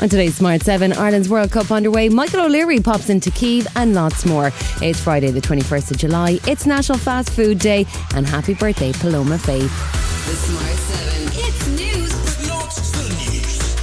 On today's Smart 7, Ireland's World Cup underway. Michael O'Leary pops into Kiev and lots more. It's Friday, the 21st of July. It's National Fast Food Day, and happy birthday, Paloma Faith. The Smart 7. It's news. But not the news.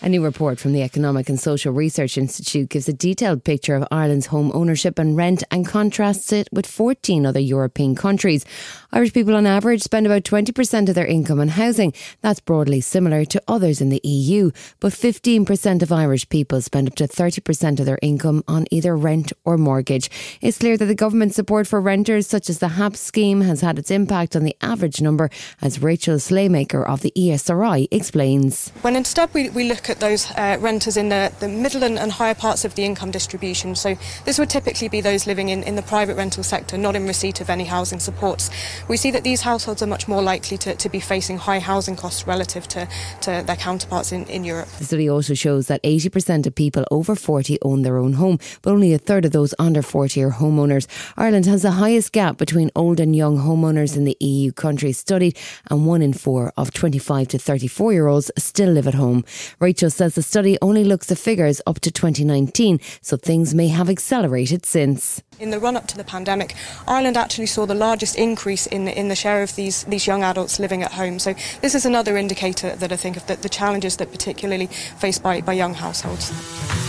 A new report from the Economic and Social Research Institute gives a detailed picture of Ireland's home ownership and rent and contrasts it with 14 other European countries. Irish people on average spend about 20% of their income on housing. That's broadly similar to others in the EU, but 15% of Irish people spend up to 30% of their income on either rent or mortgage. It's clear that the government support for renters, such as the HAP scheme, has had its impact on the average number, as Rachel Slaymaker of the ESRI explains. When instead we, we look at those uh, renters in the, the middle and, and higher parts of the income distribution, so this would typically be those living in, in the private rental sector, not in receipt of any housing supports, we see that these households are much more likely to, to be facing high housing costs relative to, to their counterparts in, in Europe. The study also shows that 80% of people over 40 own their own home, but only a third of those under 40 are homeowners. Ireland has the highest gap between old and young homeowners in the EU countries studied, and one in four of 25 to 34 year olds still live at home. Rachel says the study only looks at figures up to 2019, so things may have accelerated since. In the run up to the pandemic, Ireland actually saw the largest increase in in the share of these, these young adults living at home. So, this is another indicator that I think of the, the challenges that particularly faced by, by young households.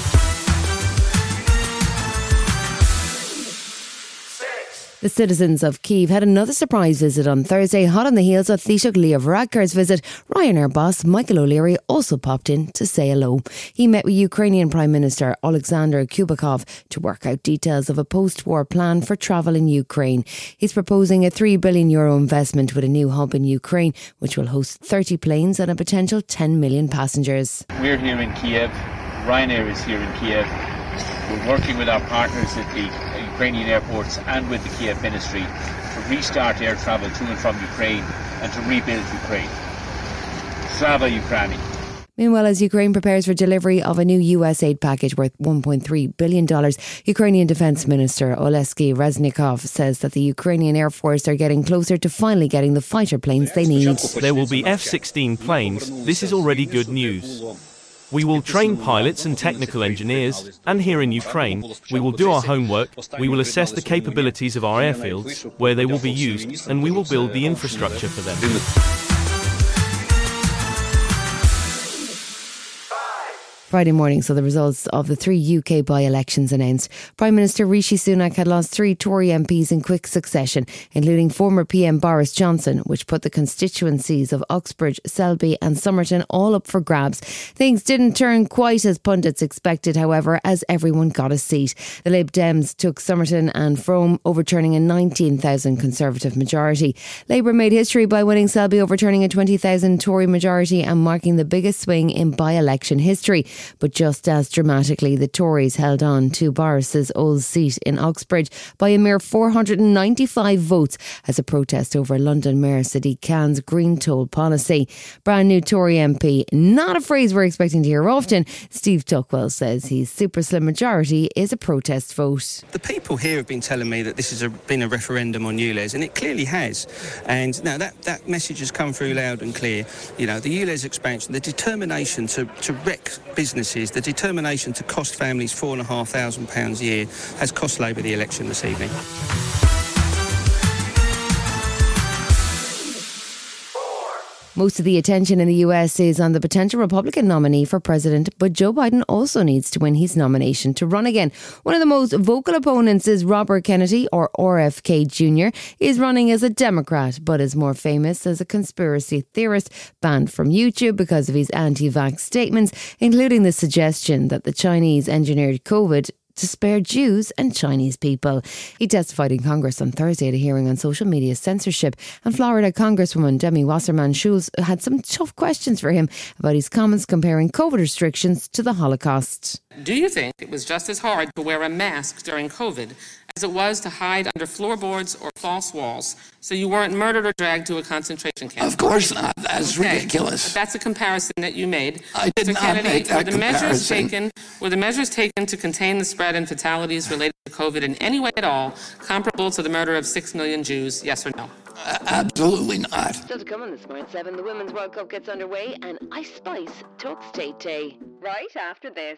The citizens of Kiev had another surprise visit on Thursday, hot on the heels of Taoiseach Leo Varadkar's visit. Ryanair boss Michael O'Leary also popped in to say hello. He met with Ukrainian Prime Minister Alexander Kubrakov to work out details of a post-war plan for travel in Ukraine. He's proposing a 3 billion euro investment with a new hub in Ukraine, which will host 30 planes and a potential 10 million passengers. We're here in Kiev. Ryanair is here in Kiev. We're working with our partners at the Ukrainian airports and with the Kiev ministry to restart air travel to and from Ukraine and to rebuild Ukraine. Slava Ukraini. Meanwhile, as Ukraine prepares for delivery of a new US aid package worth $1.3 billion, Ukrainian Defense Minister Oleksiy Reznikov says that the Ukrainian Air Force are getting closer to finally getting the fighter planes they need. There will be F 16 planes. This is already good news. We will train pilots and technical engineers, and here in Ukraine, we will do our homework, we will assess the capabilities of our airfields, where they will be used, and we will build the infrastructure for them. Friday morning saw the results of the three UK by elections announced. Prime Minister Rishi Sunak had lost three Tory MPs in quick succession, including former PM Boris Johnson, which put the constituencies of Uxbridge, Selby, and Somerton all up for grabs. Things didn't turn quite as pundits expected, however, as everyone got a seat. The Lib Dems took Somerton and Frome, overturning a 19,000 Conservative majority. Labour made history by winning Selby, overturning a 20,000 Tory majority and marking the biggest swing in by election history. But just as dramatically, the Tories held on to Boris's old seat in Uxbridge by a mere 495 votes as a protest over London Mayor Sadiq Khan's green toll policy. Brand new Tory MP, not a phrase we're expecting to hear often, Steve Tuckwell says his super slim majority is a protest vote. The people here have been telling me that this has been a referendum on ULEZ, and it clearly has. And now that, that message has come through loud and clear. You know, the ULEZ expansion, the determination to, to wreck businesses, the determination to cost families four and a half thousand pounds a year has cost Labour the election this evening. Most of the attention in the US is on the potential Republican nominee for president, but Joe Biden also needs to win his nomination to run again. One of the most vocal opponents is Robert Kennedy, or RFK Jr. Is running as a Democrat, but is more famous as a conspiracy theorist, banned from YouTube because of his anti vax statements, including the suggestion that the Chinese engineered COVID to spare Jews and Chinese people. He testified in Congress on Thursday at a hearing on social media censorship, and Florida Congresswoman Debbie Wasserman Schultz had some tough questions for him about his comments comparing COVID restrictions to the Holocaust. Do you think it was just as hard to wear a mask during COVID as it was to hide under floorboards or false walls so you weren't murdered or dragged to a concentration camp? Of course not. That's Okay, ridiculous. but That's a comparison that you made. I did Mr. not Kennedy, make that were the measures comparison. taken were the measures taken to contain the spread and fatalities related to COVID in any way at all comparable to the murder of six million Jews? Yes or no? A- Absolutely not. Still to come on the Smart 7, the Women's World Cup gets underway and Ice Spice talks Tate Day. Right after this.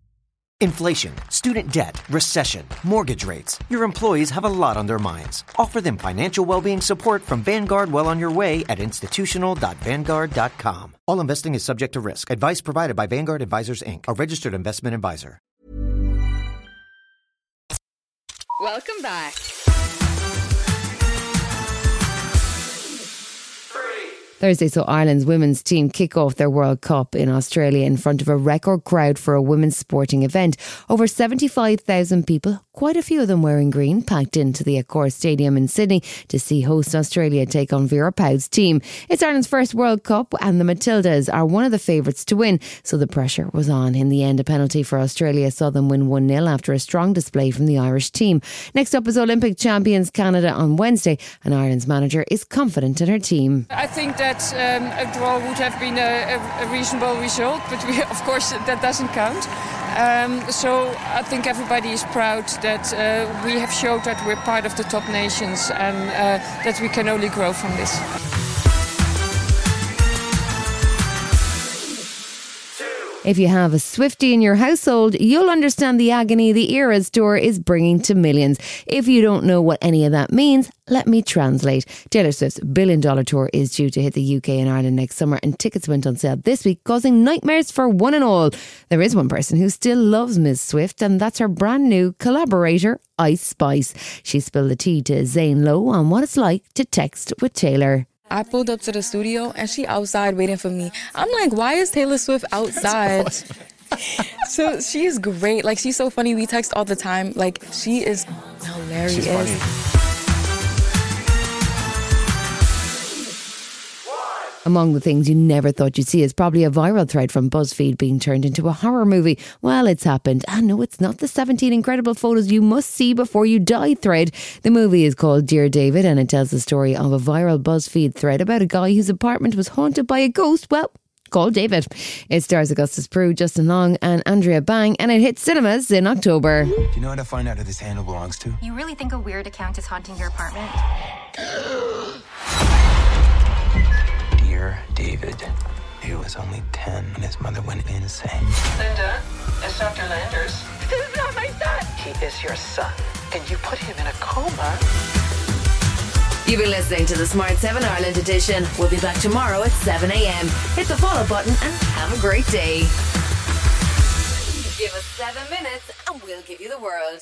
Inflation, student debt, recession, mortgage rates. Your employees have a lot on their minds. Offer them financial well-being support from Vanguard well on your way at institutional.vanguard.com. All investing is subject to risk. Advice provided by Vanguard Advisors Inc., a registered investment advisor. Welcome back. Thursday saw Ireland's women's team kick off their World Cup in Australia in front of a record crowd for a women's sporting event. Over 75,000 people, quite a few of them wearing green, packed into the Accor Stadium in Sydney to see host Australia take on Vera Pauw's team. It's Ireland's first World Cup and the Matildas are one of the favourites to win, so the pressure was on. In the end, a penalty for Australia saw them win 1 0 after a strong display from the Irish team. Next up is Olympic champions Canada on Wednesday, and Ireland's manager is confident in her team. I think that um, a draw would have been a, a, a reasonable result, but we, of course that doesn't count. Um, so I think everybody is proud that uh, we have showed that we're part of the top nations and uh, that we can only grow from this. If you have a Swifty in your household, you'll understand the agony the Eras tour is bringing to millions. If you don't know what any of that means, let me translate. Taylor Swift's billion dollar tour is due to hit the UK and Ireland next summer, and tickets went on sale this week, causing nightmares for one and all. There is one person who still loves Ms. Swift, and that's her brand new collaborator, Ice Spice. She spilled the tea to Zane Lowe on what it's like to text with Taylor. I pulled up to the studio and she outside waiting for me. I'm like, why is Taylor Swift outside? so she is great. Like she's so funny. We text all the time. Like she is hilarious. Among the things you never thought you'd see is probably a viral thread from BuzzFeed being turned into a horror movie. Well, it's happened. And no, it's not the 17 incredible photos you must see before you die thread. The movie is called Dear David and it tells the story of a viral BuzzFeed thread about a guy whose apartment was haunted by a ghost. Well, called David. It stars Augustus Prew, Justin Long, and Andrea Bang, and it hits cinemas in October. Do you know how to find out who this handle belongs to? You really think a weird account is haunting your apartment? Dear David. He was only 10 when his mother went insane. Linda, it's Dr. Landers. This is not my son! He is your son, and you put him in a coma. You've been listening to the Smart 7 Ireland edition. We'll be back tomorrow at 7 a.m. Hit the follow button and have a great day. Give us seven minutes and we'll give you the world.